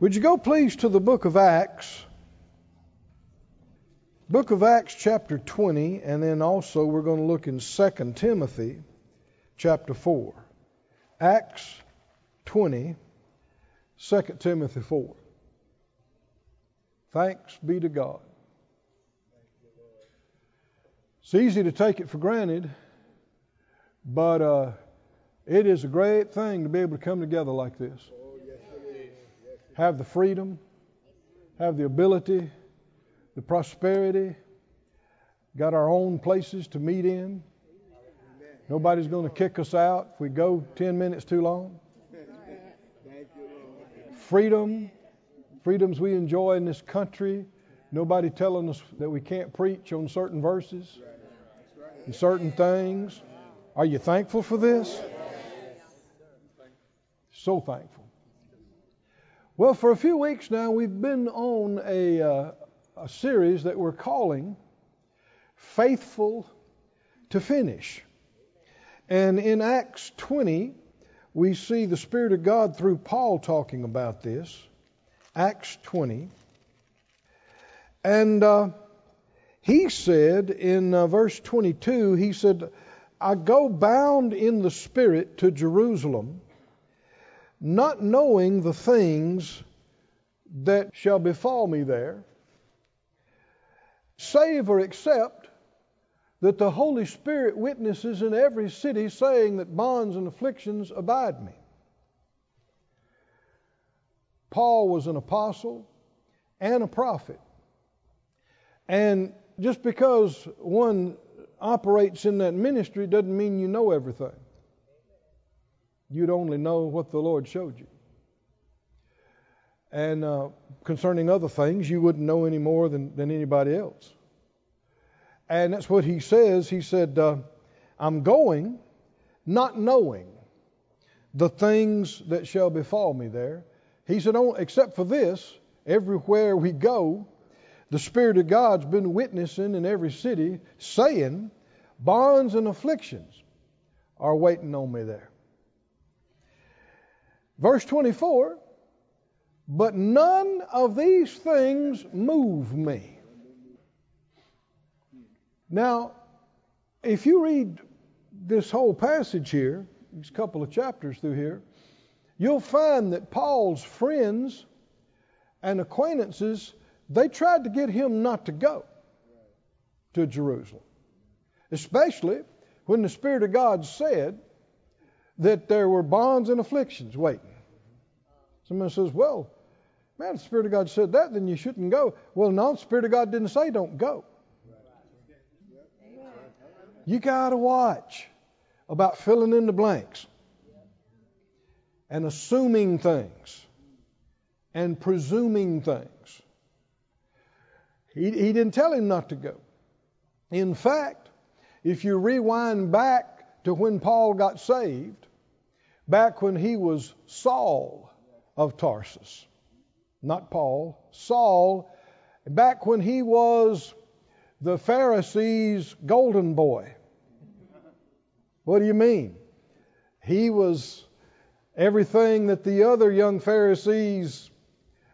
Would you go please to the book of Acts? Book of Acts, chapter 20, and then also we're going to look in 2 Timothy, chapter 4. Acts 20, 2 Timothy 4. Thanks be to God. It's easy to take it for granted, but uh, it is a great thing to be able to come together like this have the freedom, have the ability, the prosperity, got our own places to meet in. Nobody's going to kick us out if we go 10 minutes too long. Freedom, freedoms we enjoy in this country. Nobody telling us that we can't preach on certain verses and certain things. Are you thankful for this? So thankful. Well, for a few weeks now, we've been on a, uh, a series that we're calling Faithful to Finish. And in Acts 20, we see the Spirit of God through Paul talking about this. Acts 20. And uh, he said in uh, verse 22, he said, I go bound in the Spirit to Jerusalem not knowing the things that shall befall me there, save or except that the Holy Spirit witnesses in every city, saying that bonds and afflictions abide me. Paul was an apostle and a prophet. And just because one operates in that ministry doesn't mean you know everything you'd only know what the Lord showed you. And uh, concerning other things, you wouldn't know any more than, than anybody else. And that's what he says. He said, uh, I'm going not knowing the things that shall befall me there. He said, oh, except for this, everywhere we go, the Spirit of God's been witnessing in every city, saying, bonds and afflictions are waiting on me there. Verse 24, but none of these things move me. Now, if you read this whole passage here, these couple of chapters through here, you'll find that Paul's friends and acquaintances, they tried to get him not to go to Jerusalem. Especially when the Spirit of God said that there were bonds and afflictions waiting. Someone says, Well, man, the Spirit of God said that, then you shouldn't go. Well, no, the Spirit of God didn't say don't go. You got to watch about filling in the blanks and assuming things and presuming things. He, he didn't tell him not to go. In fact, if you rewind back to when Paul got saved, back when he was Saul, of Tarsus. Not Paul, Saul, back when he was the Pharisees' golden boy. What do you mean? He was everything that the other young Pharisees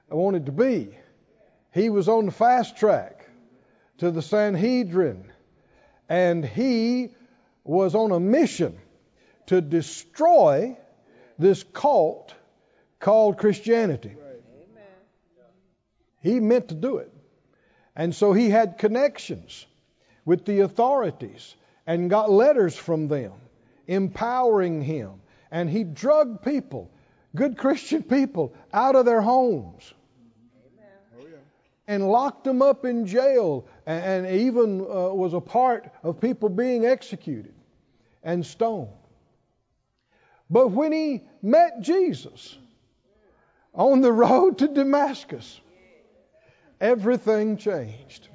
wanted to be. He was on the fast track to the Sanhedrin, and he was on a mission to destroy this cult called Christianity. He meant to do it. And so he had connections with the authorities and got letters from them empowering him. And he drugged people, good Christian people, out of their homes and locked them up in jail and even uh, was a part of people being executed and stoned. But when he met Jesus, on the road to Damascus, everything changed.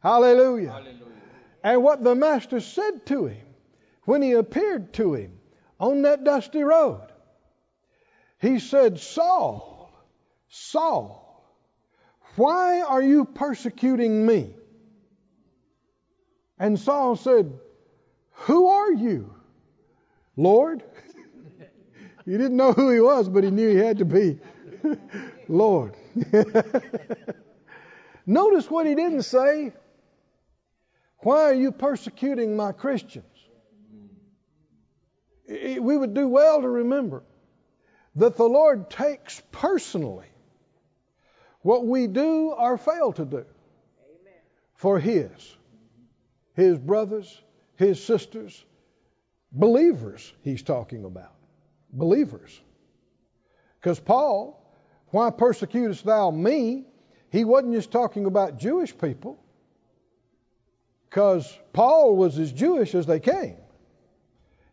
Hallelujah. Hallelujah. And what the Master said to him when he appeared to him on that dusty road, he said, Saul, Saul, why are you persecuting me? And Saul said, Who are you, Lord? He didn't know who he was, but he knew he had to be Lord. Notice what he didn't say. Why are you persecuting my Christians? We would do well to remember that the Lord takes personally what we do or fail to do for His, His brothers, His sisters, believers, He's talking about. Believers. Because Paul, why persecutest thou me? He wasn't just talking about Jewish people, because Paul was as Jewish as they came.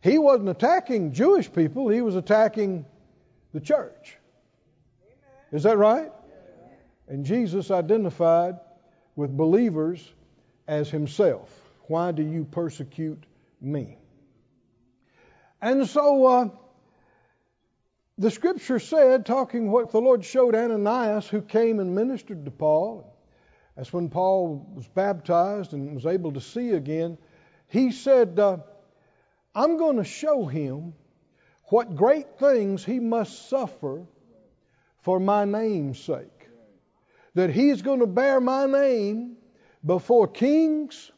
He wasn't attacking Jewish people, he was attacking the church. Is that right? And Jesus identified with believers as himself. Why do you persecute me? And so uh, the scripture said, talking what the Lord showed Ananias, who came and ministered to Paul. That's when Paul was baptized and was able to see again. He said, uh, I'm going to show him what great things he must suffer for my name's sake. That he's going to bear my name before kings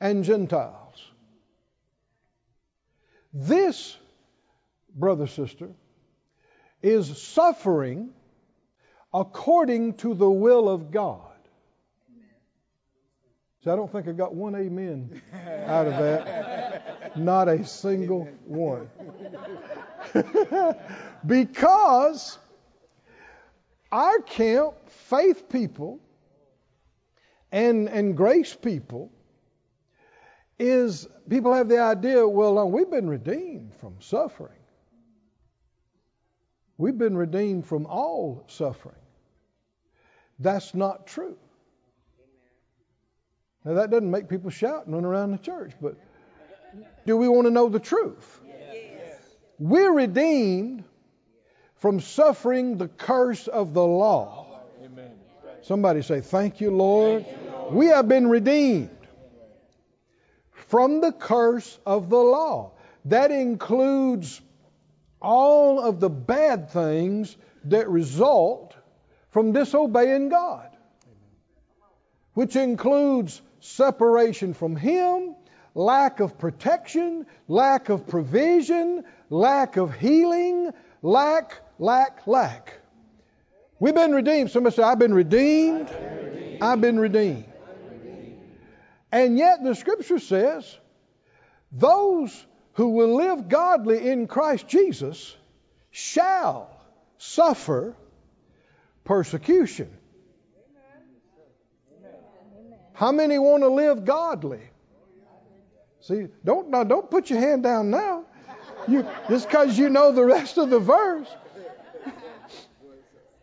and Gentiles. This, brother, sister, is suffering according to the will of God. So I don't think I got one amen out of that. Not a single one. because our camp, faith people, and, and grace people, is people have the idea, well, we've been redeemed from suffering. We've been redeemed from all suffering. That's not true. Now, that doesn't make people shout and run around the church, but do we want to know the truth? Yes. We're redeemed from suffering the curse of the law. Amen. Somebody say, Thank you, Lord. Thank you, Lord. We have been redeemed from the curse of the law. That includes all of the bad things that result from disobeying God, which includes separation from Him, lack of protection, lack of provision, lack of healing, lack, lack, lack. We've been redeemed. Somebody say, I've been redeemed. I've been redeemed. And yet the scripture says, those who will live godly in Christ Jesus shall suffer persecution. How many want to live godly? See, don't now don't put your hand down now. You, just because you know the rest of the verse.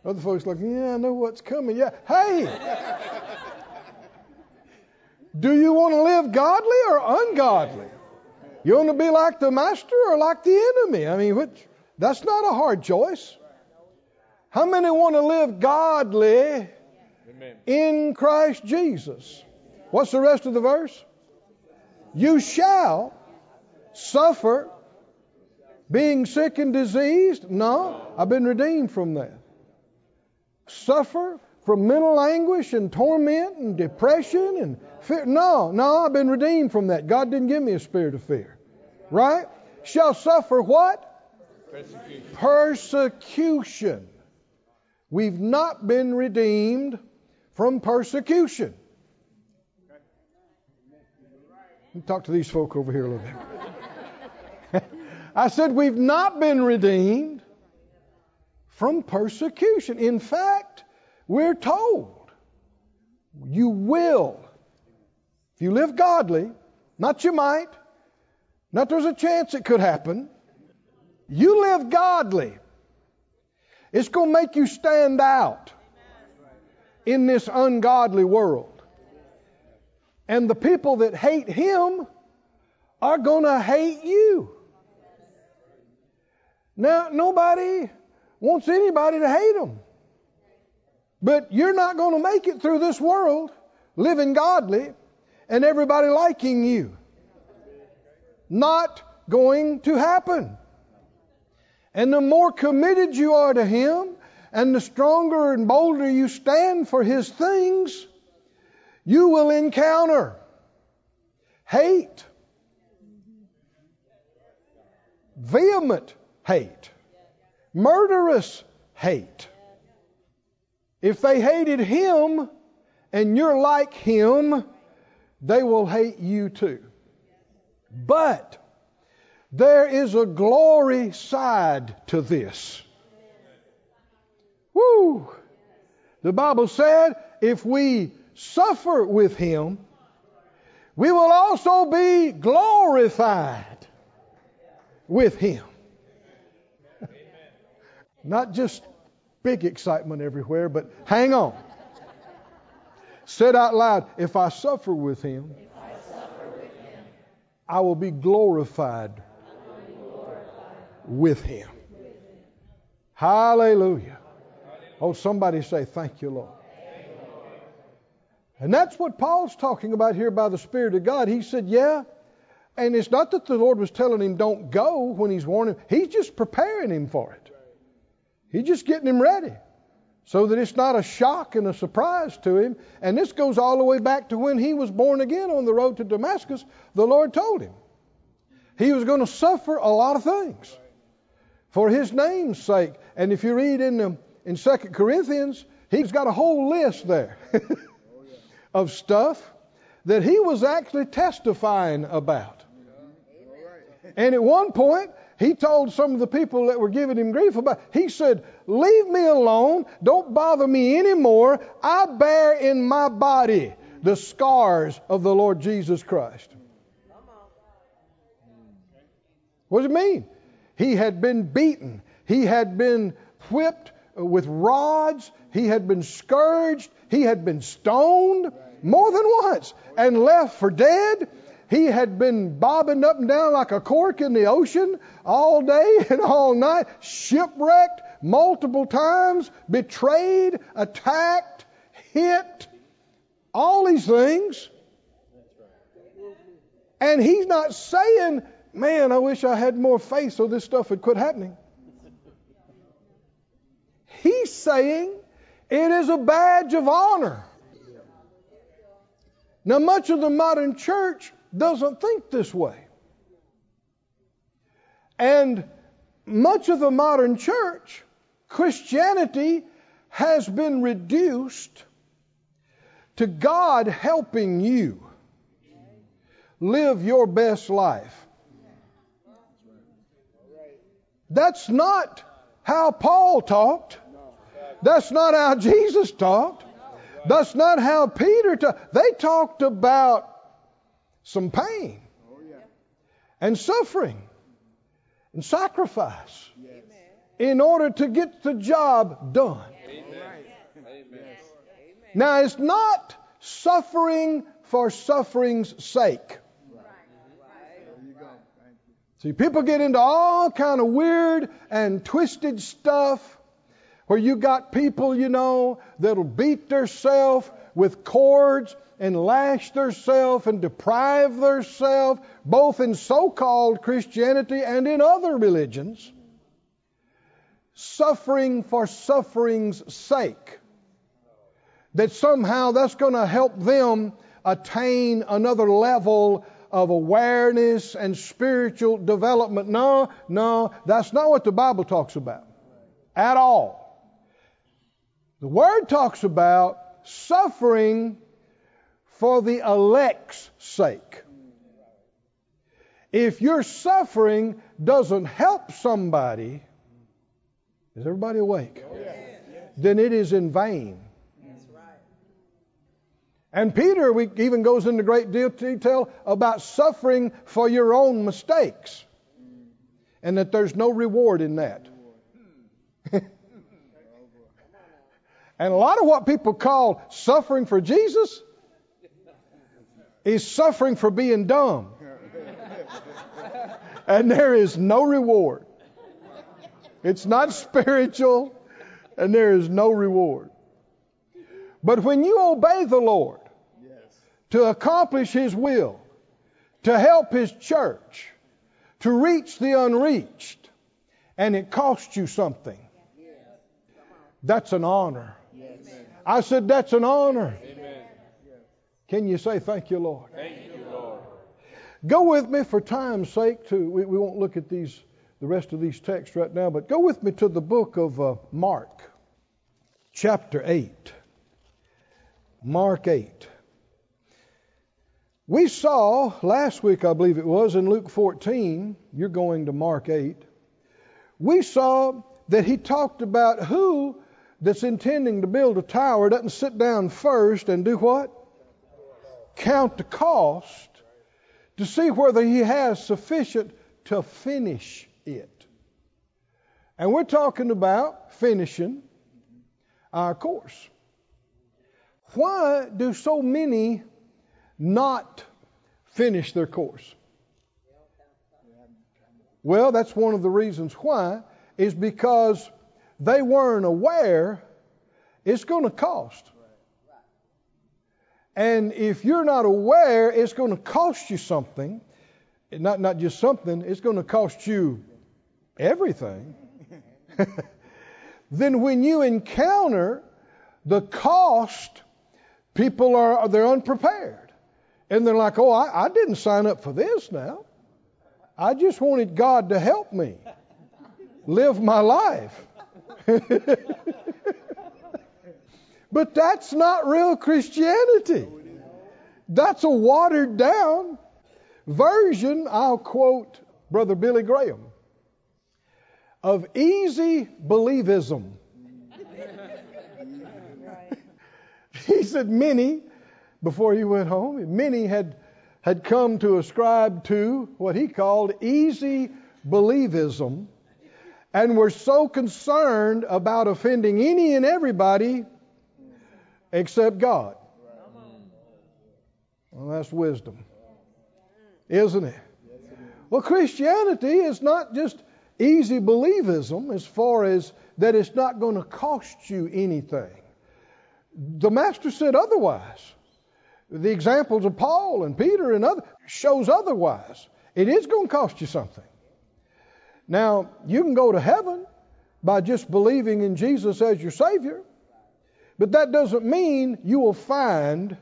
Other folks like, yeah, I know what's coming. Yeah, hey, do you want to live godly or ungodly? You want to be like the master or like the enemy? I mean, which, that's not a hard choice. How many want to live godly Amen. in Christ Jesus? What's the rest of the verse? You shall suffer being sick and diseased. No, I've been redeemed from that. Suffer from mental anguish and torment and depression and fear. No, no, I've been redeemed from that. God didn't give me a spirit of fear. Right? Shall suffer what? Persecution. persecution. We've not been redeemed from persecution. Talk to these folk over here a little bit. I said we've not been redeemed from persecution. In fact, we're told you will. If you live godly, not you might, not there's a chance it could happen. You live godly. It's going to make you stand out in this ungodly world. And the people that hate him are going to hate you. Now, nobody wants anybody to hate them. But you're not going to make it through this world living godly and everybody liking you not going to happen. And the more committed you are to Him, and the stronger and bolder you stand for His things, you will encounter hate, vehement hate, murderous hate. If they hated Him and you're like Him, they will hate you too. But there is a glory side to this. Woo! The Bible said if we suffer with him, we will also be glorified with him. Not just big excitement everywhere, but hang on. Said out loud, if I suffer with him, I will be glorified with him. Hallelujah. Oh, somebody say, Thank you, Lord. And that's what Paul's talking about here by the Spirit of God. He said, Yeah. And it's not that the Lord was telling him don't go when he's warning he's just preparing him for it. He's just getting him ready so that it's not a shock and a surprise to him. And this goes all the way back to when he was born again on the road to Damascus. The Lord told him he was going to suffer a lot of things for his name's sake. And if you read in the, in Second Corinthians, he's got a whole list there of stuff that he was actually testifying about. And at one point, he told some of the people that were giving him grief about, he said, Leave me alone. Don't bother me anymore. I bear in my body the scars of the Lord Jesus Christ. What does it mean? He had been beaten. He had been whipped with rods. He had been scourged. He had been stoned more than once and left for dead. He had been bobbing up and down like a cork in the ocean all day and all night, shipwrecked multiple times, betrayed, attacked, hit, all these things. And he's not saying, man, I wish I had more faith so this stuff would quit happening. He's saying it is a badge of honor. Now, much of the modern church doesn't think this way. And much of the modern church, Christianity has been reduced to God helping you live your best life. That's not how Paul talked. That's not how Jesus talked. That's not how Peter talked. They talked about some pain and suffering and sacrifice in order to get the job done. Now, it's not suffering for suffering's sake. See, people get into all kind of weird and twisted stuff where you got people, you know, that'll beat themselves with cords and lash themselves and deprive themselves, both in so called Christianity and in other religions, suffering for suffering's sake. That somehow that's going to help them attain another level of awareness and spiritual development. No, no, that's not what the Bible talks about at all. The Word talks about suffering for the elect's sake. If your suffering doesn't help somebody, is everybody awake? Then it is in vain. And Peter even goes into great detail about suffering for your own mistakes and that there's no reward in that. and a lot of what people call suffering for Jesus is suffering for being dumb. and there is no reward. It's not spiritual, and there is no reward. But when you obey the Lord to accomplish His will, to help His church, to reach the unreached, and it costs you something, That's an honor. I said, That's an honor. Can you say, Thank you, Lord? Thank you, Lord. Go with me for time's sake to, we, we won't look at these, the rest of these texts right now, but go with me to the book of uh, Mark, chapter 8. Mark 8. We saw last week, I believe it was, in Luke 14, you're going to Mark 8. We saw that he talked about who that's intending to build a tower doesn't sit down first and do what? Count the cost to see whether he has sufficient to finish it. And we're talking about finishing our course. Why do so many not finish their course? Well, that's one of the reasons why, is because they weren't aware it's going to cost. And if you're not aware it's going to cost you something, not, not just something, it's going to cost you everything, then when you encounter the cost, people are they're unprepared. And they're like, oh, I, I didn't sign up for this now. I just wanted God to help me live my life. but that's not real Christianity. That's a watered down version, I'll quote Brother Billy Graham, of easy believism. he said many, before he went home, many had, had come to ascribe to what he called easy believism and we're so concerned about offending any and everybody except God. Well, that's wisdom, isn't it? Well, Christianity is not just easy believism as far as that it's not going to cost you anything. The Master said otherwise. The examples of Paul and Peter and other shows otherwise. It is going to cost you something. Now, you can go to heaven by just believing in Jesus as your Savior, but that doesn't mean you will find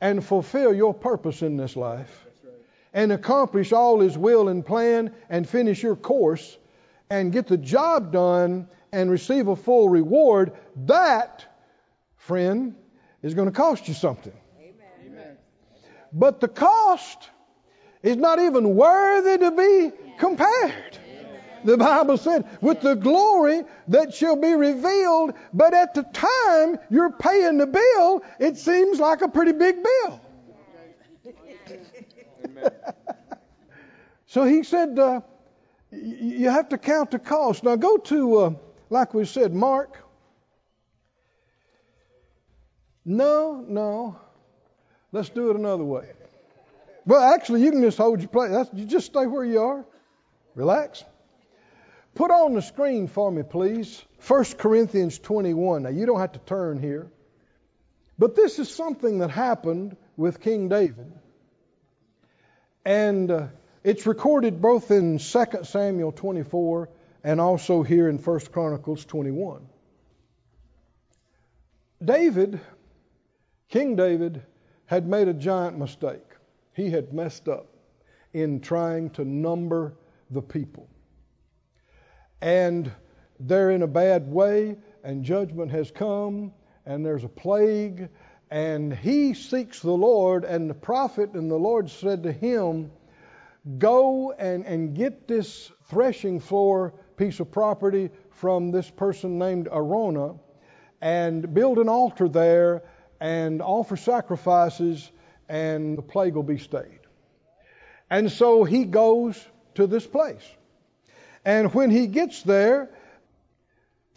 and fulfill your purpose in this life and accomplish all His will and plan and finish your course and get the job done and receive a full reward. That, friend, is going to cost you something. Amen. But the cost is not even worthy to be compared the Bible said, with the glory that shall be revealed. But at the time you're paying the bill, it seems like a pretty big bill. so he said, uh, you have to count the cost. Now go to, uh, like we said, Mark. No, no. Let's do it another way. Well, actually, you can just hold your place. That's, you just stay where you are. Relax. Put on the screen for me, please. 1 Corinthians 21. Now, you don't have to turn here. But this is something that happened with King David. And uh, it's recorded both in 2 Samuel 24 and also here in 1 Chronicles 21. David, King David, had made a giant mistake. He had messed up in trying to number the people and they're in a bad way, and judgment has come, and there's a plague, and he seeks the Lord, and the prophet and the Lord said to him, Go and, and get this threshing floor piece of property from this person named Araunah, and build an altar there, and offer sacrifices, and the plague will be stayed. And so he goes to this place. And when he gets there,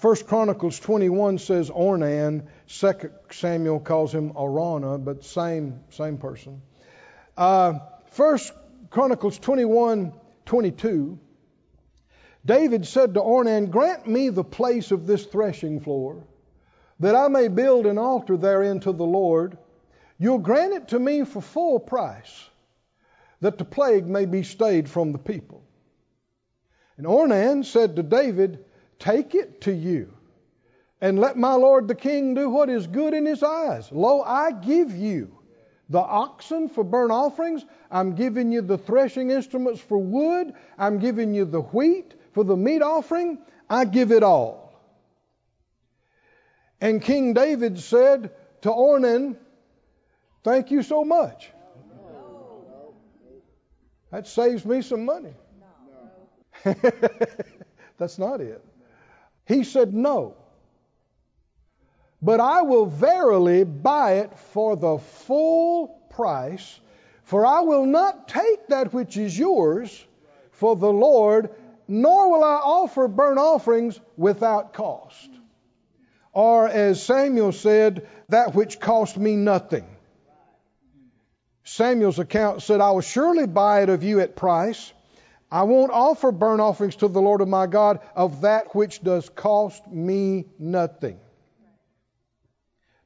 1 Chronicles 21 says Ornan. 2 Samuel calls him Araunah, but same same person. Uh, First Chronicles 21, 22. David said to Ornan, Grant me the place of this threshing floor, that I may build an altar therein to the Lord. You'll grant it to me for full price, that the plague may be stayed from the people. And Ornan said to David, Take it to you, and let my lord the king do what is good in his eyes. Lo, I give you the oxen for burnt offerings. I'm giving you the threshing instruments for wood. I'm giving you the wheat for the meat offering. I give it all. And King David said to Ornan, Thank you so much. That saves me some money. That's not it. He said, No. But I will verily buy it for the full price, for I will not take that which is yours for the Lord, nor will I offer burnt offerings without cost. Or, as Samuel said, that which cost me nothing. Samuel's account said, I will surely buy it of you at price. I won't offer burnt offerings to the Lord of my God of that which does cost me nothing.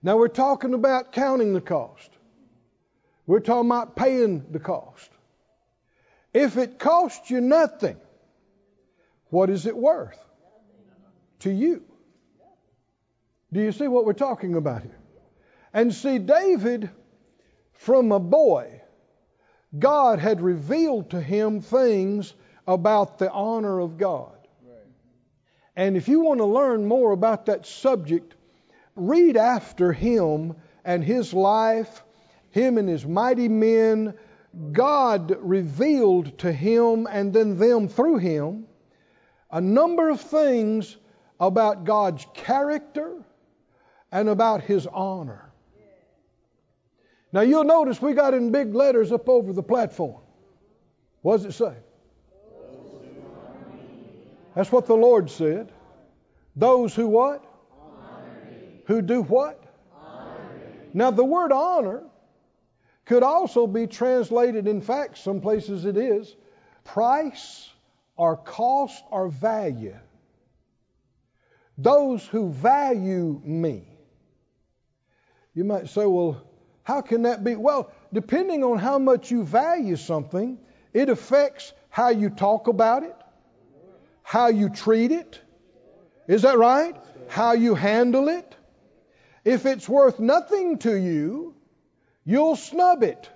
Now we're talking about counting the cost. We're talking about paying the cost. If it costs you nothing, what is it worth to you? Do you see what we're talking about here? And see, David, from a boy, God had revealed to him things about the honor of God. And if you want to learn more about that subject, read after him and his life, him and his mighty men. God revealed to him and then them through him a number of things about God's character and about his honor. Now you'll notice we got in big letters up over the platform. What does it say? That's what the Lord said. Those who what? who do what? Now, the word honor could also be translated, in fact, some places it is, price or cost or value. Those who value me. You might say, well, how can that be? Well, depending on how much you value something, it affects how you talk about it, how you treat it. Is that right? How you handle it. If it's worth nothing to you, you'll snub it.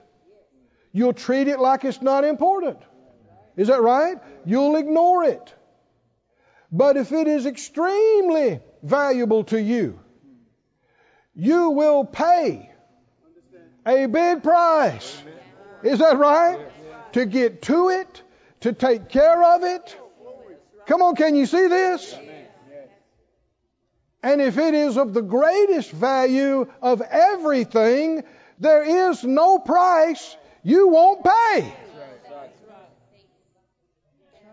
You'll treat it like it's not important. Is that right? You'll ignore it. But if it is extremely valuable to you, you will pay a big price. Is that right? To get to it, to take care of it. Come on, can you see this? And if it is of the greatest value of everything, there is no price you won't pay.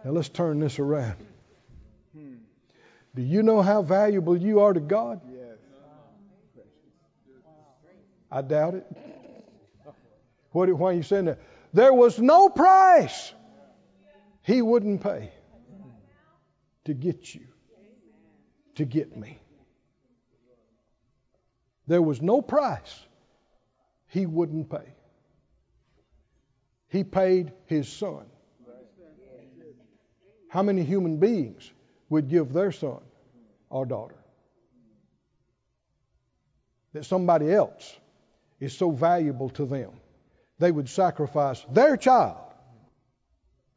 Now let's turn this around. Do you know how valuable you are to God? I doubt it. What, why are you saying that? There was no price he wouldn't pay to get you, to get me. There was no price he wouldn't pay. He paid his son. How many human beings would give their son or daughter? That somebody else is so valuable to them, they would sacrifice their child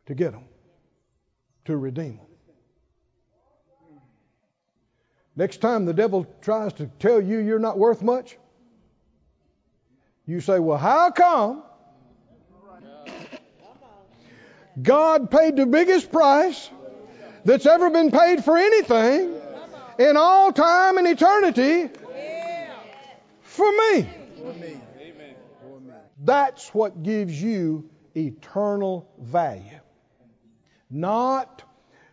to get them, to redeem them. Next time the devil tries to tell you you're not worth much, you say, Well, how come God paid the biggest price that's ever been paid for anything in all time and eternity for me? That's what gives you eternal value. Not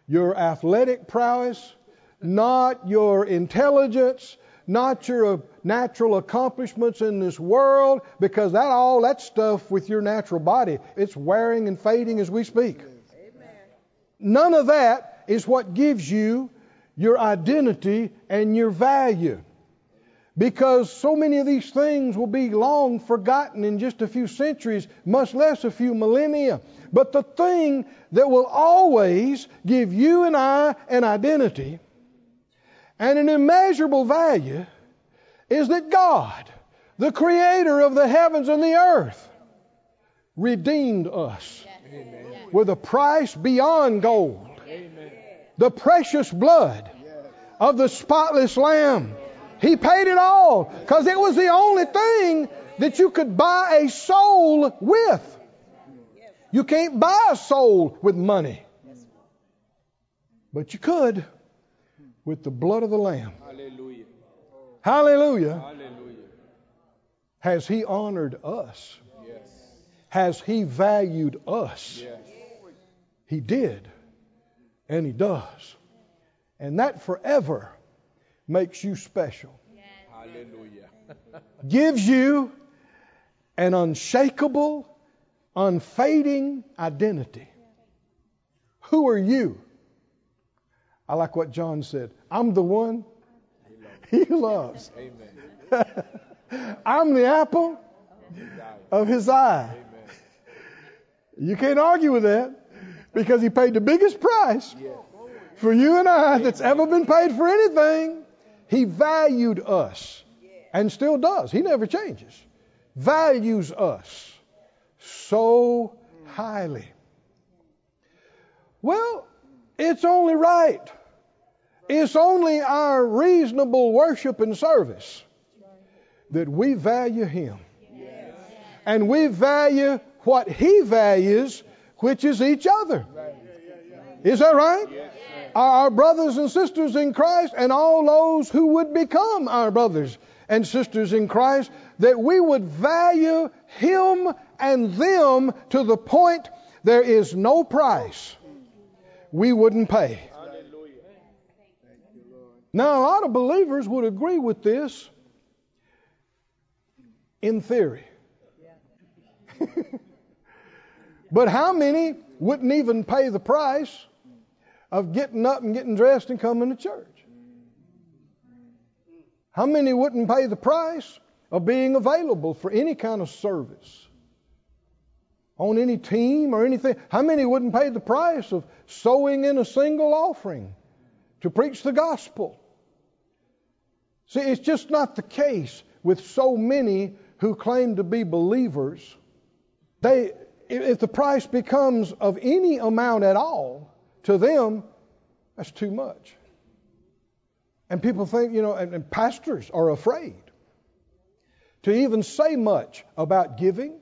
your athletic prowess, not your intelligence, not your natural accomplishments in this world, because that all that stuff with your natural body, it's wearing and fading as we speak. Amen. None of that is what gives you your identity and your value. Because so many of these things will be long forgotten in just a few centuries, much less a few millennia. But the thing that will always give you and I an identity And an immeasurable value is that God, the creator of the heavens and the earth, redeemed us with a price beyond gold. The precious blood of the spotless lamb. He paid it all because it was the only thing that you could buy a soul with. You can't buy a soul with money. But you could with the blood of the Lamb. Hallelujah. Hallelujah. Hallelujah. Has He honored us? Yes. Has He valued us? Yes. He did. And He does. And that forever makes you special. Hallelujah. Gives you an unshakable, unfading identity. Who are you? I like what John said. I'm the one he loves. I'm the apple of his eye. You can't argue with that because he paid the biggest price for you and I that's ever been paid for anything. He valued us and still does. He never changes. Values us so highly. Well, it's only right. It's only our reasonable worship and service that we value Him. And we value what He values, which is each other. Is that right? Our brothers and sisters in Christ and all those who would become our brothers and sisters in Christ, that we would value Him and them to the point there is no price we wouldn't pay. Now, a lot of believers would agree with this in theory. but how many wouldn't even pay the price of getting up and getting dressed and coming to church? How many wouldn't pay the price of being available for any kind of service? On any team or anything? How many wouldn't pay the price of sowing in a single offering to preach the gospel? See, it's just not the case with so many who claim to be believers. They, if the price becomes of any amount at all, to them, that's too much. And people think, you know, and, and pastors are afraid to even say much about giving,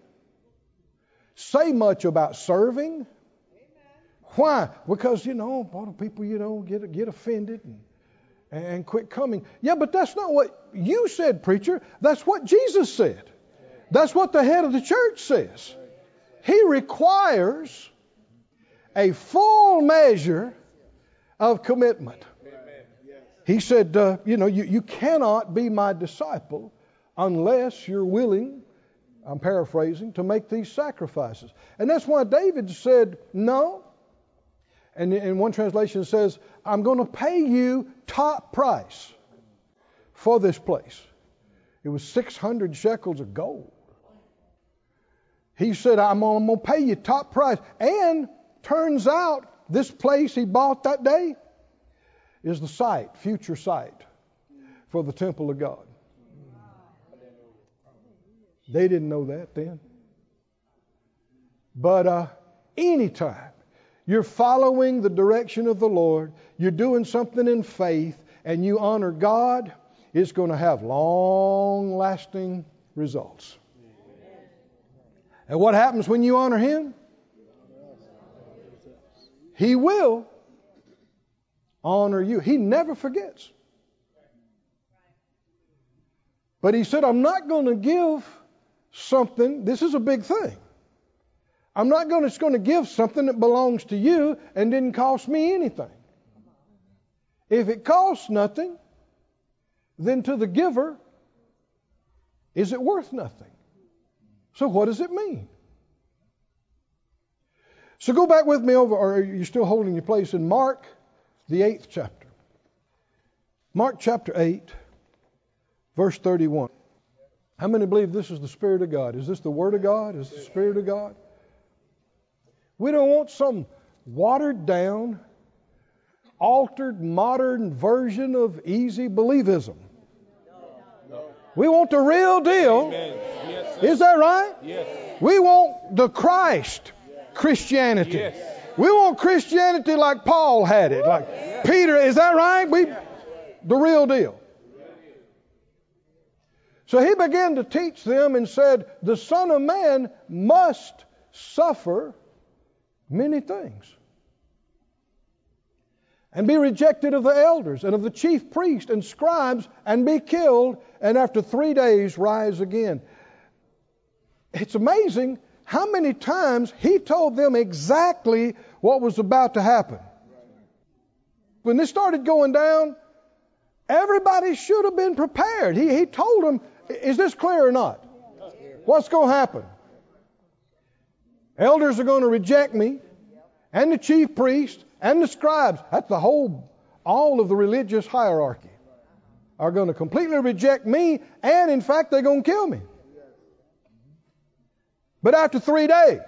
say much about serving. Why? Because, you know, a lot of people, you know, get, get offended and, and quit coming. Yeah, but that's not what you said, preacher. That's what Jesus said. That's what the head of the church says. He requires a full measure of commitment. He said, uh, you know, you, you cannot be my disciple unless you're willing, I'm paraphrasing, to make these sacrifices. And that's why David said, no. And in one translation says, I'm going to pay you top price for this place. It was 600 shekels of gold. He said, I'm going to pay you top price. And turns out this place he bought that day is the site, future site for the temple of God. They didn't know that then. But uh, anytime you're following the direction of the Lord, you're doing something in faith, and you honor God, it's going to have long lasting results. And what happens when you honor Him? He will honor you. He never forgets. But he said, I'm not going to give something, this is a big thing. I'm not going to, going to give something that belongs to you and didn't cost me anything. If it costs nothing, then to the giver, is it worth nothing? So what does it mean? So go back with me over, or are you still holding your place in Mark, the eighth chapter? Mark chapter 8, verse 31. How many believe this is the Spirit of God? Is this the Word of God? Is this the Spirit of God? We don't want some watered down, altered, modern version of easy believism. We want the real deal. Yes. Is that right? Yes. We want the Christ Christianity. Yes. We want Christianity like Paul had it, like Peter. Is that right? We, the real deal. So he began to teach them and said, The Son of Man must suffer many things and be rejected of the elders and of the chief priests and scribes and be killed and after three days rise again. It's amazing how many times he told them exactly what was about to happen. When this started going down, everybody should have been prepared. He, he told them, Is this clear or not? What's going to happen? Elders are going to reject me, and the chief priests, and the scribes. That's the whole, all of the religious hierarchy are going to completely reject me, and in fact, they're going to kill me. But after three days,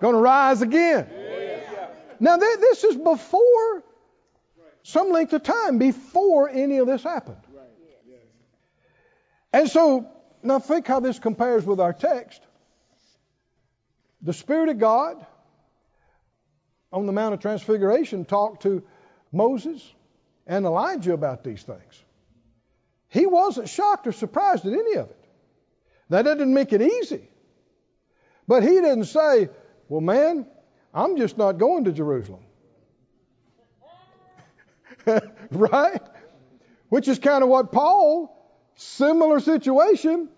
going to rise again. Now, th- this is before some length of time, before any of this happened. And so, now think how this compares with our text. The Spirit of God on the Mount of Transfiguration talked to Moses and Elijah about these things. He wasn't shocked or surprised at any of it. That didn't make it easy. But he didn't say, Well, man, I'm just not going to Jerusalem. right? Which is kind of what Paul, similar situation,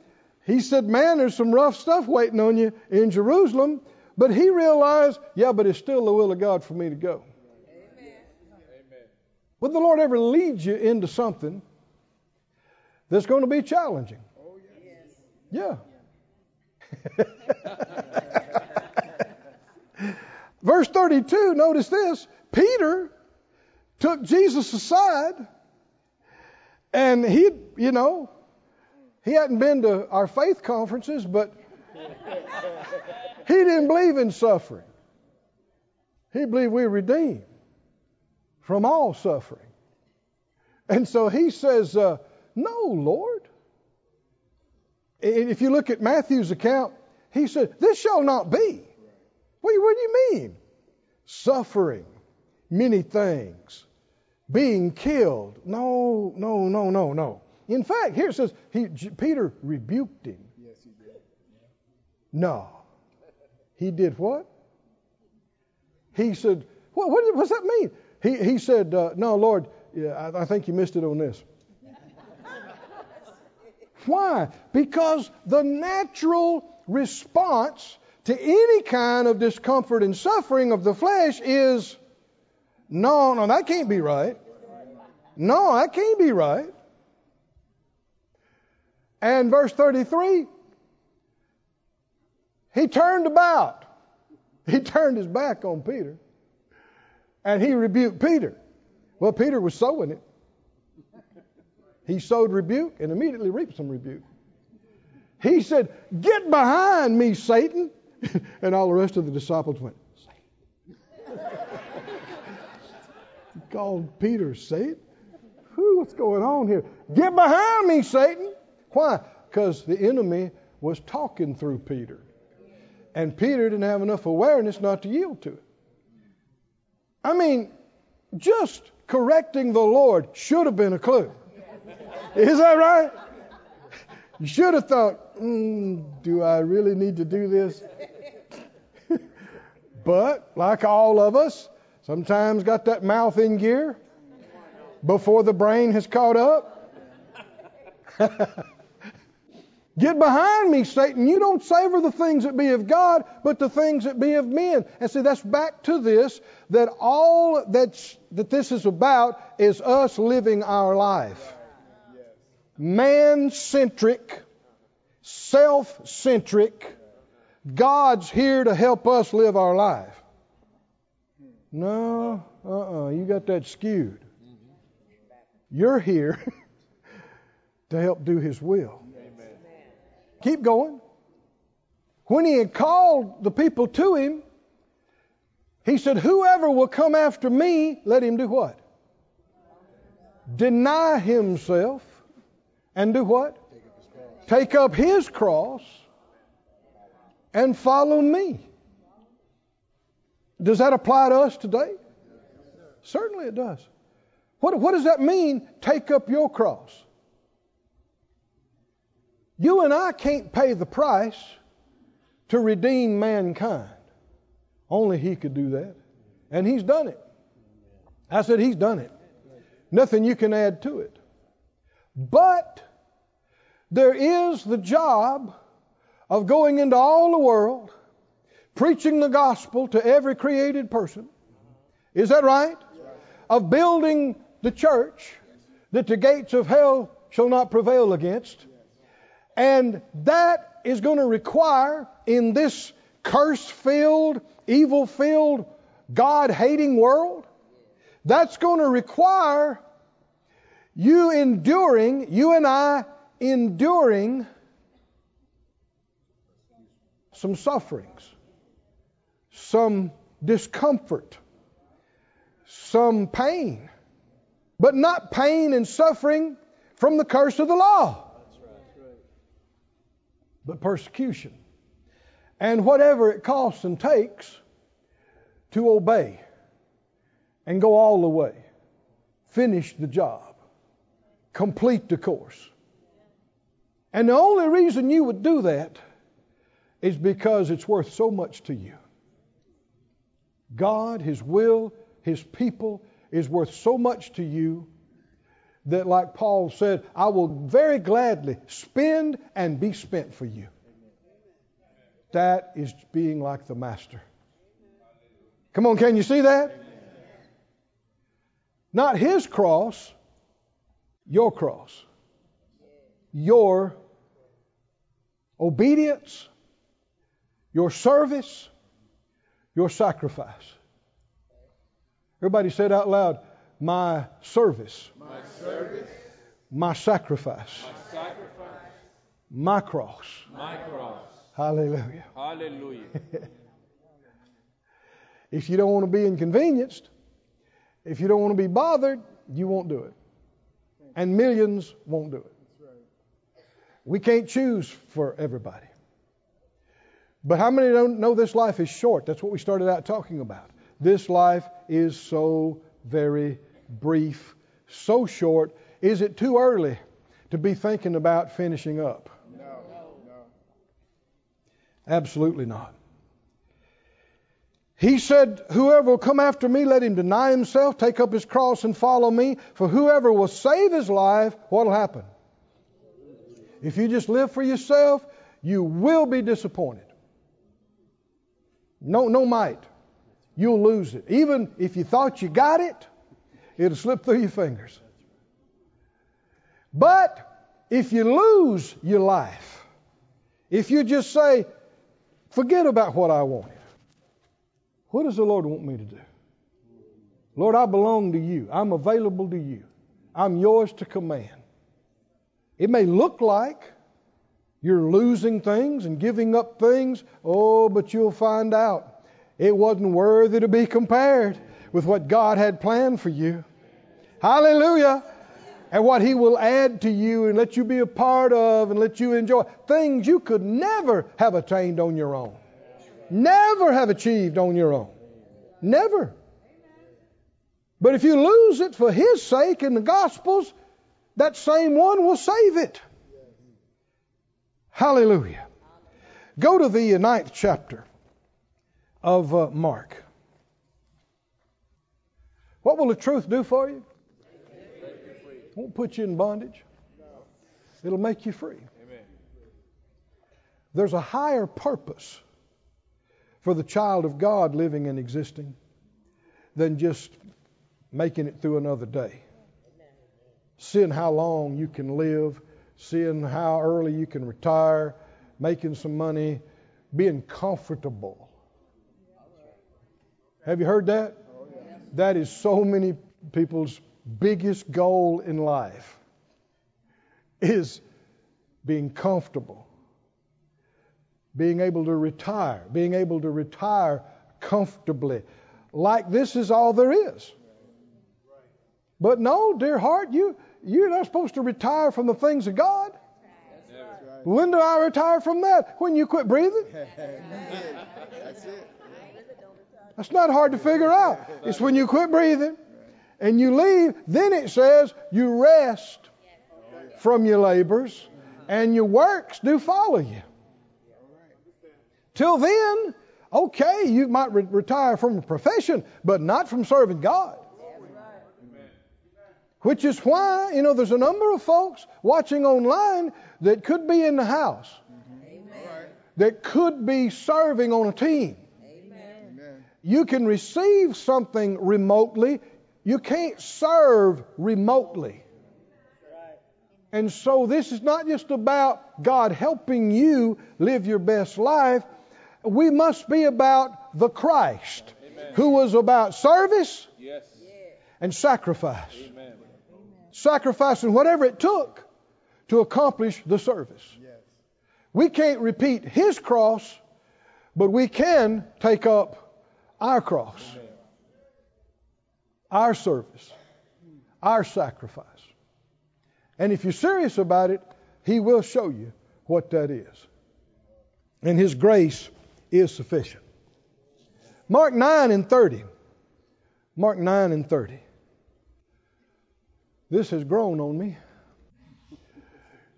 he said, Man, there's some rough stuff waiting on you in Jerusalem. But he realized, yeah, but it's still the will of God for me to go. Amen. Would the Lord ever lead you into something that's going to be challenging? Oh, yes. Yeah. Verse 32, notice this. Peter took Jesus aside and he, you know, he hadn't been to our faith conferences, but he didn't believe in suffering. He believed we were redeemed from all suffering. And so he says, uh, No, Lord. If you look at Matthew's account, he said, This shall not be. What, what do you mean? Suffering, many things, being killed. No, no, no, no, no. In fact, here it says he, Peter rebuked him. Yes, he did. No. He did what? He said, what, what, does that mean? He, he said, uh, No, Lord, yeah, I, I think you missed it on this. Why? Because the natural response to any kind of discomfort and suffering of the flesh is no, no, that can't be right. No, that can't be right. And verse 33, he turned about. He turned his back on Peter. And he rebuked Peter. Well, Peter was sowing it. He sowed rebuke and immediately reaped some rebuke. He said, Get behind me, Satan. and all the rest of the disciples went, Satan. he called Peter Satan. Whew, what's going on here? Get behind me, Satan. Why? Because the enemy was talking through Peter. And Peter didn't have enough awareness not to yield to it. I mean, just correcting the Lord should have been a clue. Is that right? You should have thought, mm, do I really need to do this? but, like all of us, sometimes got that mouth in gear before the brain has caught up. Get behind me, Satan. You don't savor the things that be of God, but the things that be of men. And see, that's back to this that all that's, that this is about is us living our life. Man centric, self centric. God's here to help us live our life. No, uh uh-uh, uh, you got that skewed. You're here to help do His will. Keep going. When he had called the people to him, He said, Whoever will come after me, let him do what? Deny himself and do what? Take up his cross and follow me. Does that apply to us today? Certainly it does. What, what does that mean, take up your cross? You and I can't pay the price to redeem mankind. Only He could do that. And He's done it. I said, He's done it. Nothing you can add to it. But there is the job of going into all the world, preaching the gospel to every created person. Is that right? Of building the church that the gates of hell shall not prevail against. And that is going to require in this curse filled, evil filled, God hating world, that's going to require you enduring, you and I enduring some sufferings, some discomfort, some pain, but not pain and suffering from the curse of the law, but persecution. And whatever it costs and takes to obey and go all the way, finish the job, complete the course. And the only reason you would do that is because it's worth so much to you. God, His will, His people is worth so much to you that, like Paul said, I will very gladly spend and be spent for you. That is being like the Master. Come on, can you see that? Not His cross, your cross. Your obedience your service, your sacrifice. Everybody said out loud, my service, My service, my sacrifice, my sacrifice, my cross. my cross. Hallelujah. Hallelujah. If you don't want to be inconvenienced, if you don't want to be bothered, you won't do it. And millions won't do it. We can't choose for everybody. But how many don't know this life is short? That's what we started out talking about. This life is so very brief, so short. Is it too early to be thinking about finishing up? No, no. Absolutely not. He said, Whoever will come after me, let him deny himself, take up his cross, and follow me. For whoever will save his life, what will happen? If you just live for yourself, you will be disappointed. No, no might. You'll lose it. Even if you thought you got it, it'll slip through your fingers. But if you lose your life, if you just say, forget about what I wanted, what does the Lord want me to do? Lord, I belong to you. I'm available to you. I'm yours to command. It may look like you're losing things and giving up things. Oh, but you'll find out it wasn't worthy to be compared with what God had planned for you. Hallelujah. And what He will add to you and let you be a part of and let you enjoy. Things you could never have attained on your own. Never have achieved on your own. Never. But if you lose it for His sake in the Gospels, that same one will save it. Hallelujah. Go to the ninth chapter of uh, Mark. What will the truth do for you? It won't put you in bondage. It'll make you free. There's a higher purpose for the child of God living and existing than just making it through another day. Seeing how long you can live seeing how early you can retire, making some money, being comfortable. Have you heard that? That is so many people's biggest goal in life is being comfortable. Being able to retire, being able to retire comfortably like this is all there is. But no, dear heart, you you're not supposed to retire from the things of God. When do I retire from that? When you quit breathing? That's it. That's not hard to figure out. It's when you quit breathing and you leave, then it says you rest from your labors and your works do follow you. Till then, okay, you might re- retire from a profession, but not from serving God. Which is why, you know, there's a number of folks watching online that could be in the house, that could be serving on a team. Amen. You can receive something remotely, you can't serve remotely. And so this is not just about God helping you live your best life. We must be about the Christ who was about service Yes. and sacrifice. Amen. Sacrificing whatever it took to accomplish the service. Yes. We can't repeat his cross, but we can take up our cross, our service, our sacrifice. And if you're serious about it, he will show you what that is. And his grace is sufficient. Mark 9 and 30. Mark 9 and 30. This has grown on me.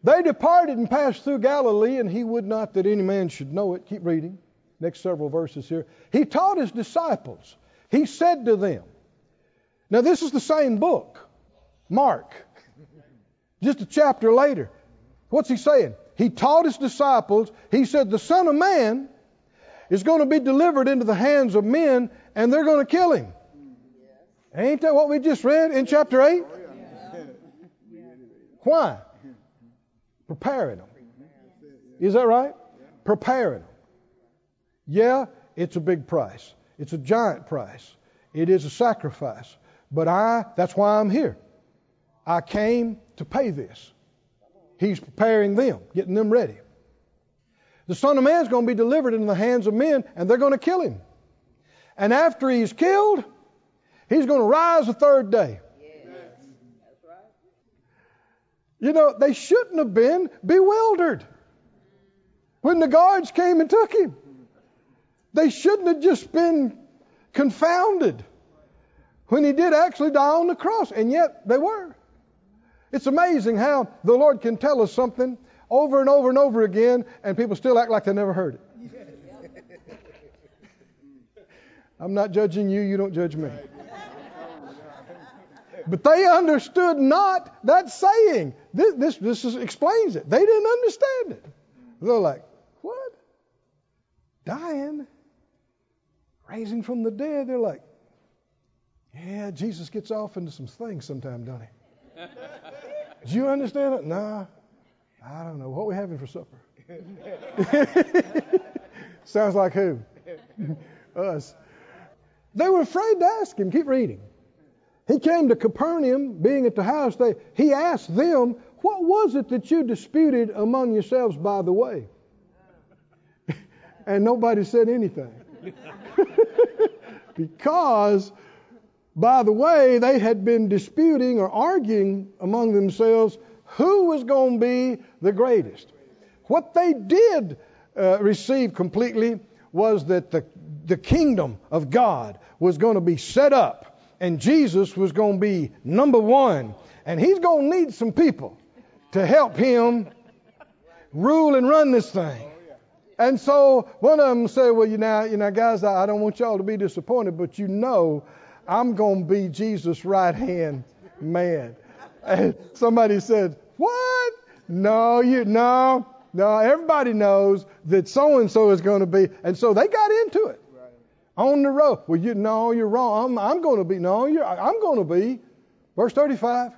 They departed and passed through Galilee, and he would not that any man should know it. Keep reading. Next several verses here. He taught his disciples. He said to them, Now, this is the same book, Mark, just a chapter later. What's he saying? He taught his disciples. He said, The Son of Man is going to be delivered into the hands of men, and they're going to kill him. Ain't that what we just read in chapter 8? Why? Preparing them. Is that right? Preparing them. Yeah, it's a big price. It's a giant price. It is a sacrifice. But I, that's why I'm here. I came to pay this. He's preparing them, getting them ready. The Son of Man is going to be delivered into the hands of men, and they're going to kill him. And after he's killed, he's going to rise the third day. You know, they shouldn't have been bewildered when the guards came and took him. They shouldn't have just been confounded when he did actually die on the cross, and yet they were. It's amazing how the Lord can tell us something over and over and over again, and people still act like they never heard it. I'm not judging you, you don't judge me. But they understood not that saying. This, this, this is, explains it. They didn't understand it. They're like, what? Dying? Raising from the dead? They're like, yeah, Jesus gets off into some things sometime, don't he? Do you understand it? Nah, I don't know. What we having for supper? Sounds like who? Us. They were afraid to ask him. Keep reading. He came to Capernaum, being at the house. They, he asked them, What was it that you disputed among yourselves by the way? and nobody said anything. because, by the way, they had been disputing or arguing among themselves who was going to be the greatest. What they did uh, receive completely was that the, the kingdom of God was going to be set up and Jesus was going to be number one. And he's going to need some people to help him rule and run this thing. And so one of them said, Well, you know, you know guys, I don't want y'all to be disappointed, but you know I'm going to be Jesus' right hand man. And somebody said, What? No, you no, no, everybody knows that so and so is going to be. And so they got into it on the road. Well, you no, you're wrong. I'm, I'm going to be no, you're I'm going to be. Verse 35.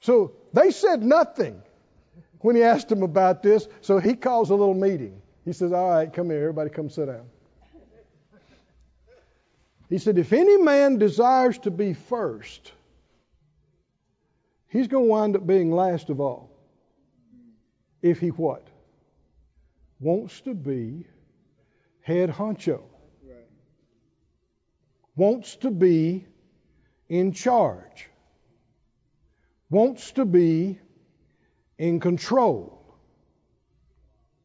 So they said nothing when he asked them about this. So he calls a little meeting. He says, "All right, come here, everybody, come sit down." He said, "If any man desires to be first, he's going to wind up being last of all. If he what? Wants to be head honcho. wants to be in charge, wants to be in control.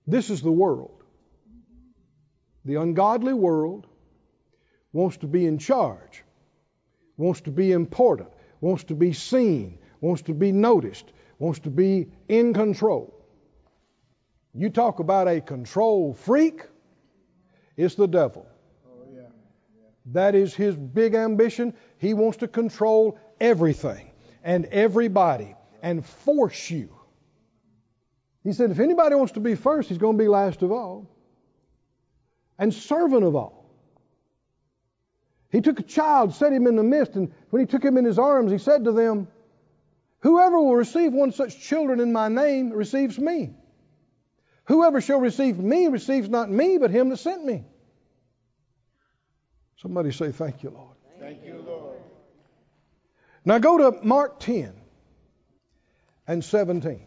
This is the world. The ungodly world wants to be in charge, wants to be important, wants to be seen, wants to be noticed, wants to be in control. You talk about a control freak, it's the devil. Oh, that is his big ambition. He wants to control everything and everybody and force you. He said, if anybody wants to be first, he's going to be last of all and servant of all. He took a child, set him in the midst, and when he took him in his arms, he said to them, Whoever will receive one such children in my name receives me. Whoever shall receive me receives not me, but him that sent me. Somebody say, Thank you, Lord. Thank you, Lord. Now go to Mark 10 and 17.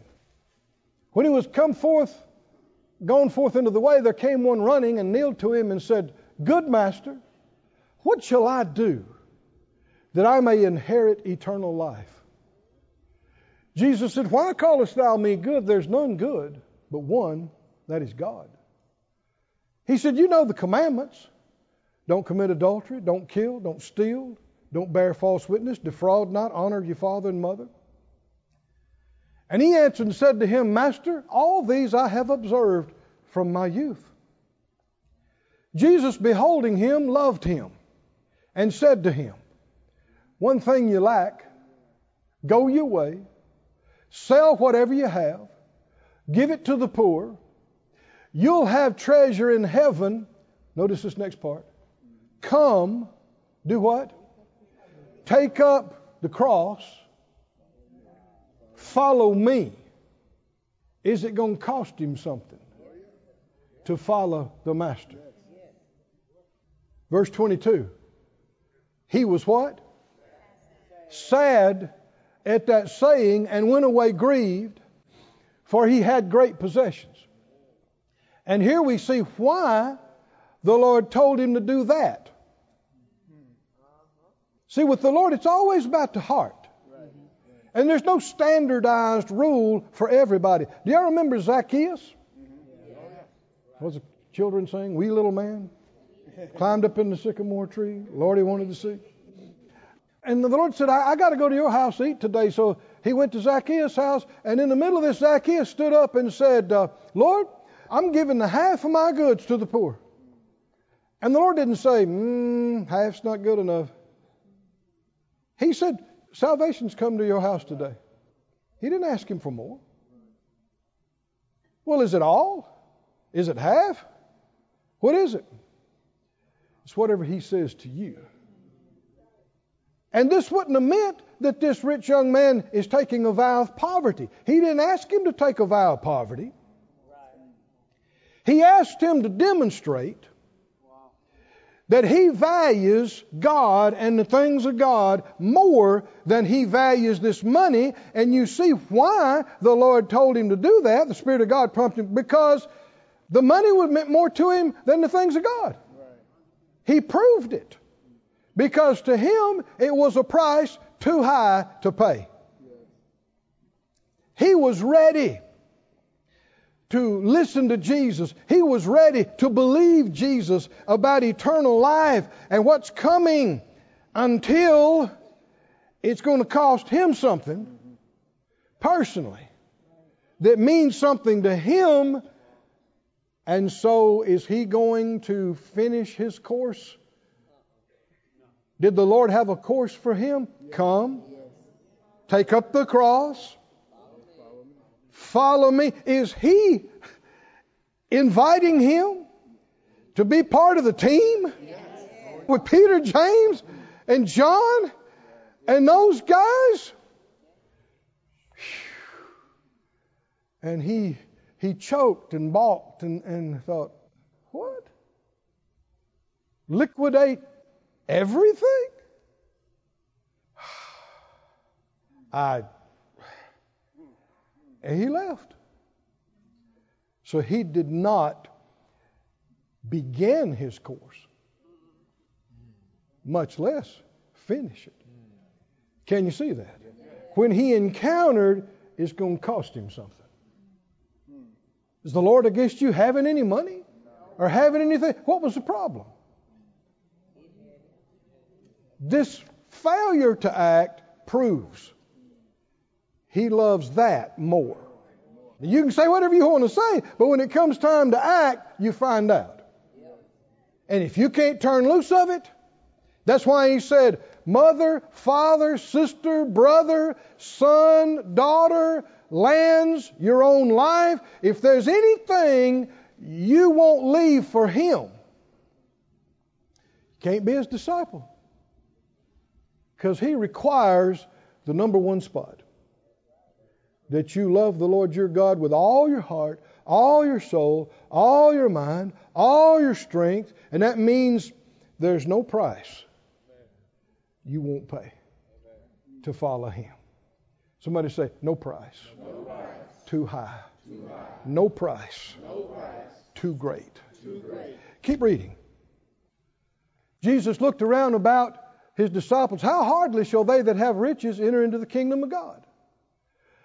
When he was come forth, gone forth into the way, there came one running and kneeled to him and said, Good master, what shall I do that I may inherit eternal life? Jesus said, Why callest thou me good? There's none good but one, that is God. He said, You know the commandments. Don't commit adultery, don't kill, don't steal, don't bear false witness, defraud not, honor your father and mother. And he answered and said to him, Master, all these I have observed from my youth. Jesus, beholding him, loved him and said to him, One thing you lack, go your way, sell whatever you have, give it to the poor. You'll have treasure in heaven. Notice this next part. Come, do what? Take up the cross, follow me. Is it going to cost him something to follow the Master? Verse 22. He was what? Sad at that saying and went away grieved, for he had great possessions. And here we see why the Lord told him to do that. See, with the Lord, it's always about the heart. And there's no standardized rule for everybody. Do y'all remember Zacchaeus? What's the children saying? Wee little man climbed up in the sycamore tree. Lord, he wanted to see. And the Lord said, I, I got to go to your house to eat today. So he went to Zacchaeus' house, and in the middle of this, Zacchaeus stood up and said, uh, Lord, I'm giving the half of my goods to the poor. And the Lord didn't say, mm, half's not good enough. He said, Salvation's come to your house today. He didn't ask him for more. Well, is it all? Is it half? What is it? It's whatever he says to you. And this wouldn't have meant that this rich young man is taking a vow of poverty. He didn't ask him to take a vow of poverty. He asked him to demonstrate that he values God and the things of God more than he values this money. And you see why the Lord told him to do that. The Spirit of God prompted him because the money would meant more to him than the things of God. He proved it because to him it was a price too high to pay. He was ready to listen to Jesus. He was ready to believe Jesus about eternal life and what's coming until it's going to cost him something personally that means something to him. And so, is he going to finish his course? Did the Lord have a course for him? Come, take up the cross, follow me. Is he inviting him to be part of the team with Peter, James, and John and those guys? And he he choked and balked and, and thought, what? Liquidate everything? I and he left. So he did not begin his course. much less finish it. Can you see that? When he encountered, it's going to cost him something. Is the Lord against you having any money or having anything? What was the problem? This failure to act proves he loves that more. You can say whatever you want to say, but when it comes time to act, you find out. And if you can't turn loose of it, that's why he said, mother, father, sister, brother, son, daughter, lands, your own life, if there's anything you won't leave for him, can't be his disciple. Because he requires the number one spot that you love the Lord your God with all your heart, all your soul, all your mind, all your strength, and that means there's no price you won't pay to follow him. Somebody say, no price. No price. Too high. Too high. No price. No price. Too great. Too great. Keep reading. Jesus looked around about his disciples. How hardly shall they that have riches enter into the kingdom of God?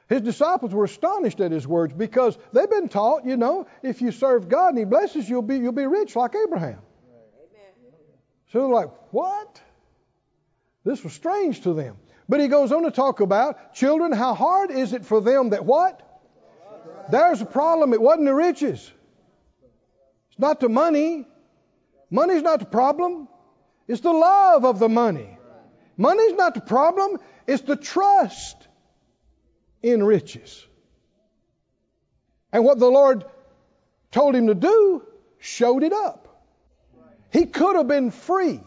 His disciples were astonished at his words because they've been taught, you know, if you serve God and He blesses you, you'll be, you'll be rich like Abraham. Amen. So they're like, what? This was strange to them. But he goes on to talk about children, how hard is it for them that what? There's a problem. It wasn't the riches. It's not the money. Money's not the problem. It's the love of the money. Money's not the problem. It's the trust in riches. And what the Lord told him to do showed it up. He could have been free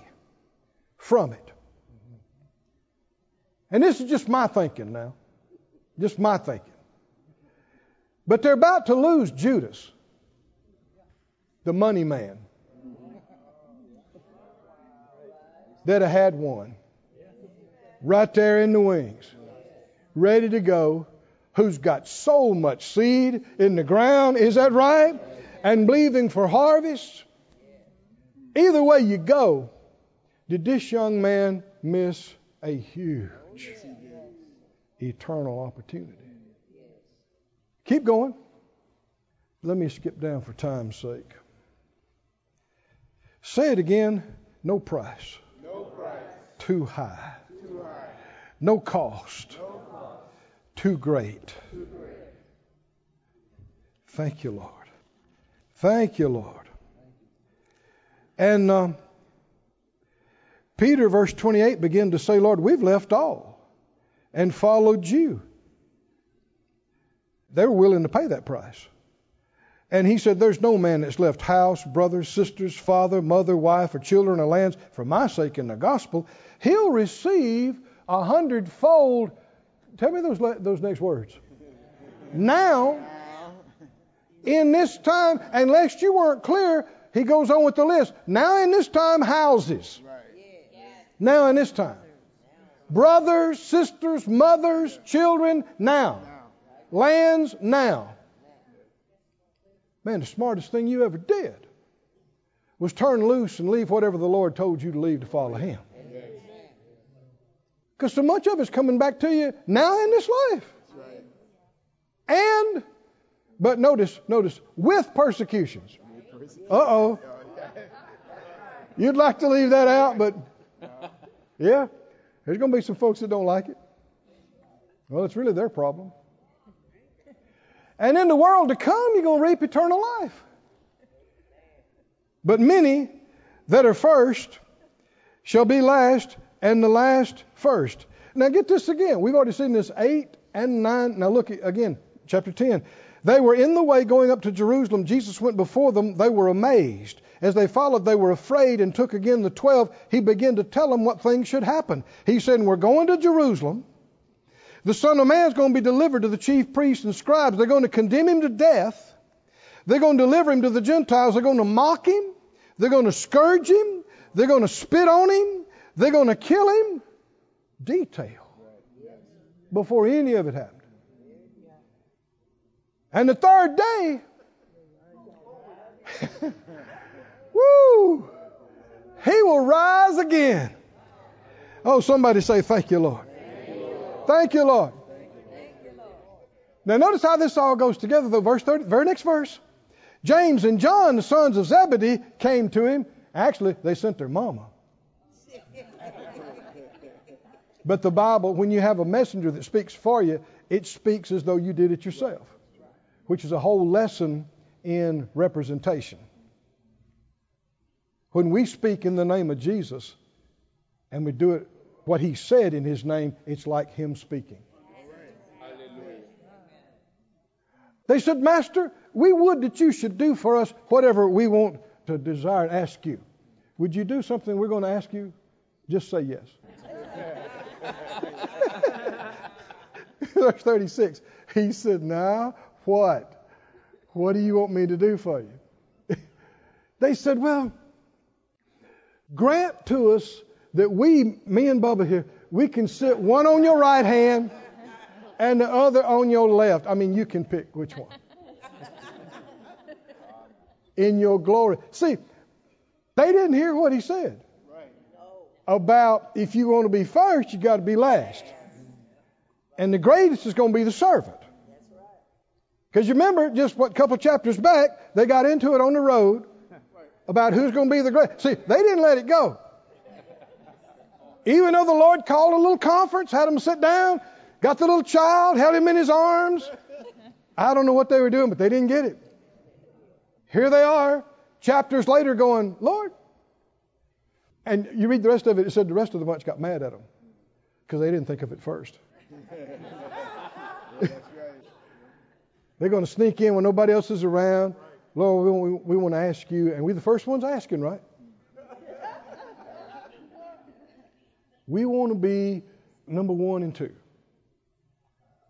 from it. And this is just my thinking now. Just my thinking. But they're about to lose Judas, the money man, that I had one. Right there in the wings, ready to go, who's got so much seed in the ground, is that right? And believing for harvest. Either way you go, did this young man miss a huge eternal opportunity. Keep going. Let me skip down for time's sake. Say it again. No price. Too high. Too high. No cost. No cost. Too great. Too great. Thank you, Lord. Thank you, Lord. And um, Peter, verse 28, began to say, Lord, we've left all and followed you. They were willing to pay that price. And he said, There's no man that's left house, brothers, sisters, father, mother, wife, or children, or lands for my sake in the gospel. He'll receive a hundredfold. Tell me those, those next words. Now, in this time, unless you weren't clear, he goes on with the list. Now, in this time, houses. Now, in this time. Brothers, sisters, mothers, children. Now. Lands, now. Man, the smartest thing you ever did was turn loose and leave whatever the Lord told you to leave to follow Him. Because so much of it's coming back to you now in this life. And, but notice, notice, with persecutions. Uh oh. You'd like to leave that out, but yeah, there's going to be some folks that don't like it. Well, it's really their problem. And in the world to come, you're going to reap eternal life. But many that are first shall be last, and the last first. Now get this again. We've already seen this 8 and 9. Now look again, chapter 10. They were in the way going up to Jerusalem. Jesus went before them. They were amazed. As they followed, they were afraid and took again the twelve. He began to tell them what things should happen. He said, We're going to Jerusalem. The Son of Man is going to be delivered to the chief priests and scribes. They're going to condemn him to death. They're going to deliver him to the Gentiles. They're going to mock him. They're going to scourge him. They're going to spit on him. They're going to kill him. Detail. Before any of it happened. And the third day, woo, he will rise again. Oh, somebody say, Thank you, Lord. Thank you, Lord. Now, notice how this all goes together, the verse 30, very next verse. James and John, the sons of Zebedee, came to him. Actually, they sent their mama. But the Bible, when you have a messenger that speaks for you, it speaks as though you did it yourself, which is a whole lesson in representation. When we speak in the name of Jesus and we do it what he said in his name, it's like him speaking. They said, Master, we would that you should do for us whatever we want to desire and ask you. Would you do something we're going to ask you? Just say yes. Verse 36. He said, Now, what? What do you want me to do for you? they said, Well, grant to us that we, me and Bubba here, we can sit one on your right hand and the other on your left. I mean, you can pick which one. In your glory. See, they didn't hear what he said about if you want to be first, you got to be last. And the greatest is going to be the servant. Because you remember, just what couple chapters back, they got into it on the road about who's going to be the greatest. See, they didn't let it go. Even though the Lord called a little conference, had them sit down, got the little child, held him in his arms. I don't know what they were doing, but they didn't get it. Here they are, chapters later, going, Lord. And you read the rest of it, it said the rest of the bunch got mad at them because they didn't think of it first. They're going to sneak in when nobody else is around. Lord, we, we, we want to ask you, and we're the first ones asking, right? We want to be number one and two,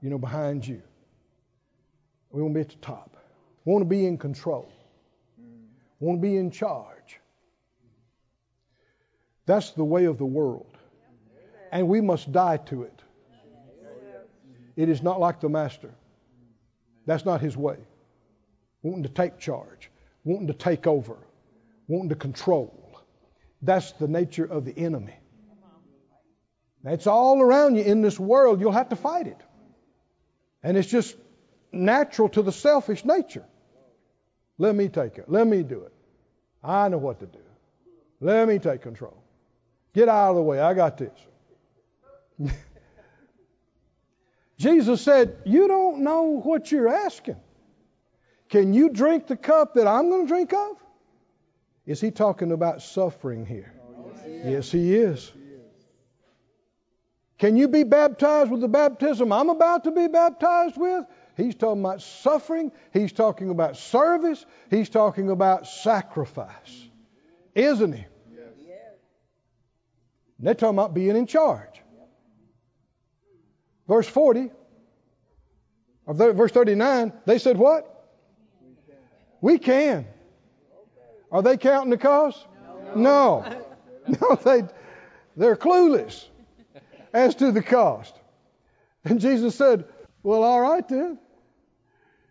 you know, behind you. We want to be at the top. We want to be in control. We want to be in charge. That's the way of the world. And we must die to it. It is not like the master. That's not his way. Wanting to take charge, wanting to take over, wanting to control. That's the nature of the enemy. It's all around you in this world. You'll have to fight it. And it's just natural to the selfish nature. Let me take it. Let me do it. I know what to do. Let me take control. Get out of the way. I got this. Jesus said, You don't know what you're asking. Can you drink the cup that I'm going to drink of? Is he talking about suffering here? yes, he is. Can you be baptized with the baptism I'm about to be baptized with? He's talking about suffering. He's talking about service. He's talking about sacrifice. Isn't he? They're talking about being in charge. Verse 40, or verse 39, they said what? We can. Are they counting the cost? No. No, no they, they're clueless as to the cost. And Jesus said, Well, all right then.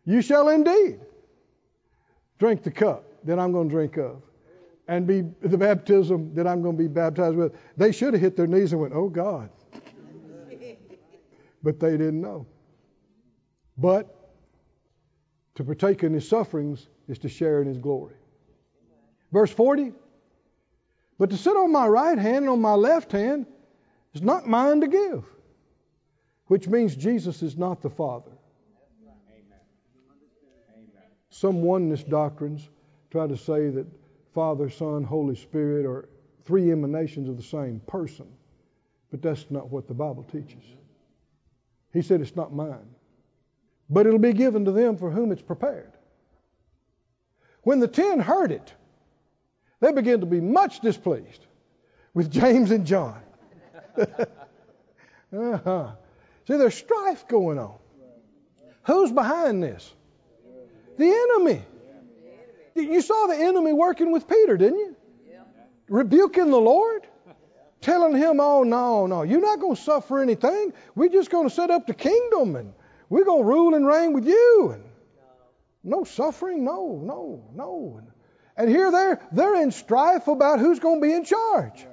You shall indeed drink the cup that I'm going to drink of and be the baptism that I'm going to be baptized with. They should have hit their knees and went, Oh God. but they didn't know. But to partake in his sufferings is to share in his glory. Verse 40 But to sit on my right hand and on my left hand is not mine to give, which means Jesus is not the Father. Some oneness doctrines try to say that Father, Son, Holy Spirit are three emanations of the same person, but that's not what the Bible teaches. He said, It's not mine, but it'll be given to them for whom it's prepared. When the ten heard it, they began to be much displeased with James and John. Uh-huh. See, there's strife going on. Who's behind this? The enemy. You saw the enemy working with Peter, didn't you? Rebuking the Lord, telling him, "Oh no, no, you're not going to suffer anything. We're just going to set up the kingdom, and we're going to rule and reign with you." And no suffering, no, no, no. And here they're they're in strife about who's going to be in charge.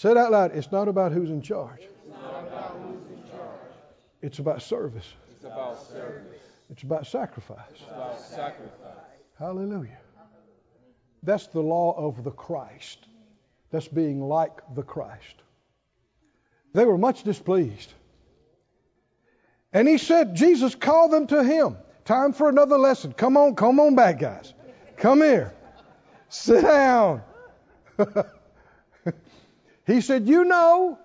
Say it out loud. It's not about who's in charge. It's about service. It's about service. It's about sacrifice. It's about sacrifice. Hallelujah. That's the law of the Christ. That's being like the Christ. They were much displeased. And he said, Jesus called them to him. Time for another lesson. Come on, come on back, guys. Come here. Sit down. he said, You know,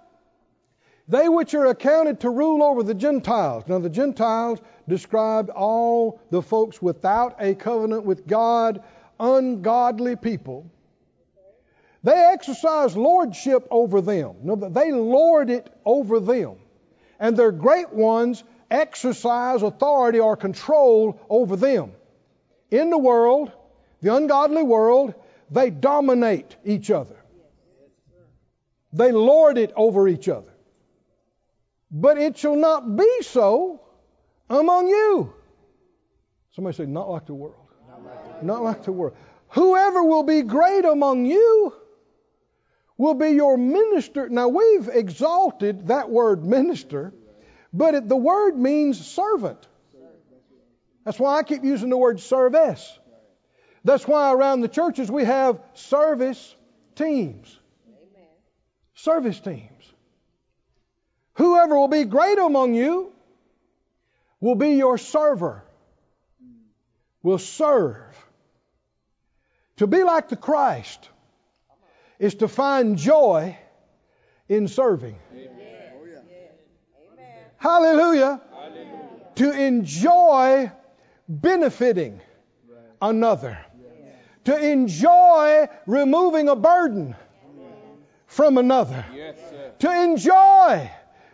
they which are accounted to rule over the Gentiles. Now, the Gentiles described all the folks without a covenant with God, ungodly people. They exercise lordship over them. No, they lord it over them. And their great ones exercise authority or control over them. In the world, the ungodly world, they dominate each other. They lord it over each other. But it shall not be so among you. Somebody say, not like the world. Not like the world. Whoever will be great among you will be your minister. Now, we've exalted that word minister, but it, the word means servant. That's why I keep using the word service. That's why around the churches we have service teams. Service teams. Whoever will be great among you will be your server, will serve. To be like the Christ is to find joy in serving. Hallelujah. Hallelujah. To enjoy benefiting another. To enjoy removing a burden from another. Yes, to enjoy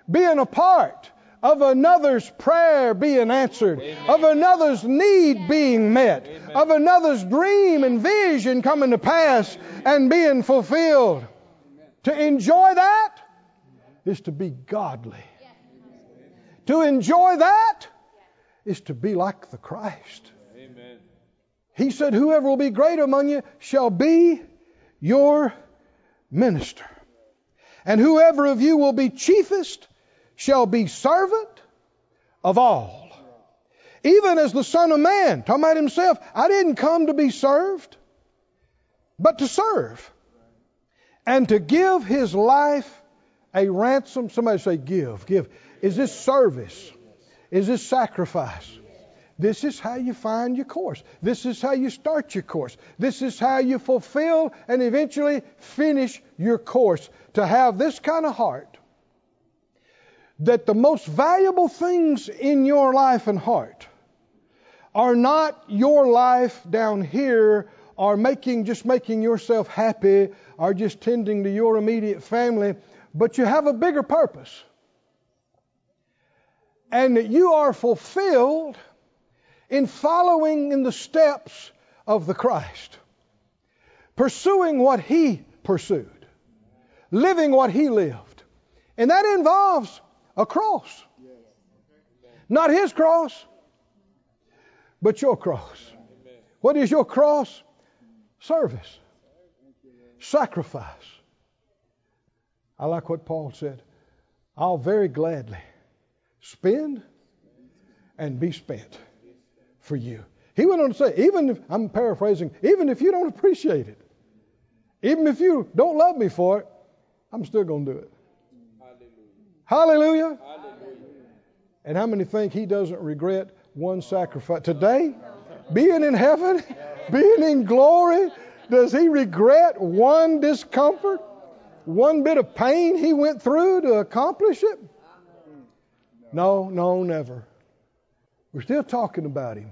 being a part of another's prayer being answered, Amen. of another's need being met, Amen. of another's dream and vision coming to pass and being fulfilled. To enjoy that is to be godly. To enjoy that is to be like the Christ. Amen. He said, Whoever will be great among you shall be your minister. And whoever of you will be chiefest shall be servant of all. Even as the Son of Man, talking about himself, I didn't come to be served, but to serve. And to give his life a ransom. Somebody say, give, give. Is this service? Is this sacrifice? This is how you find your course. This is how you start your course. This is how you fulfill and eventually finish your course. To have this kind of heart that the most valuable things in your life and heart are not your life down here or making just making yourself happy or just tending to your immediate family, but you have a bigger purpose. And that you are fulfilled in following in the steps of the Christ, pursuing what He pursued, living what He lived. And that involves a cross. Not His cross, but your cross. What is your cross? Service, sacrifice. I like what Paul said. I'll very gladly spend and be spent for you. He went on to say, even if, I'm paraphrasing, even if you don't appreciate it, even if you don't love me for it, I'm still going to do it. Hallelujah. Hallelujah. And how many think he doesn't regret one sacrifice? Today, being in heaven, being in glory, does he regret one discomfort, one bit of pain he went through to accomplish it? No, no, never. We're still talking about him.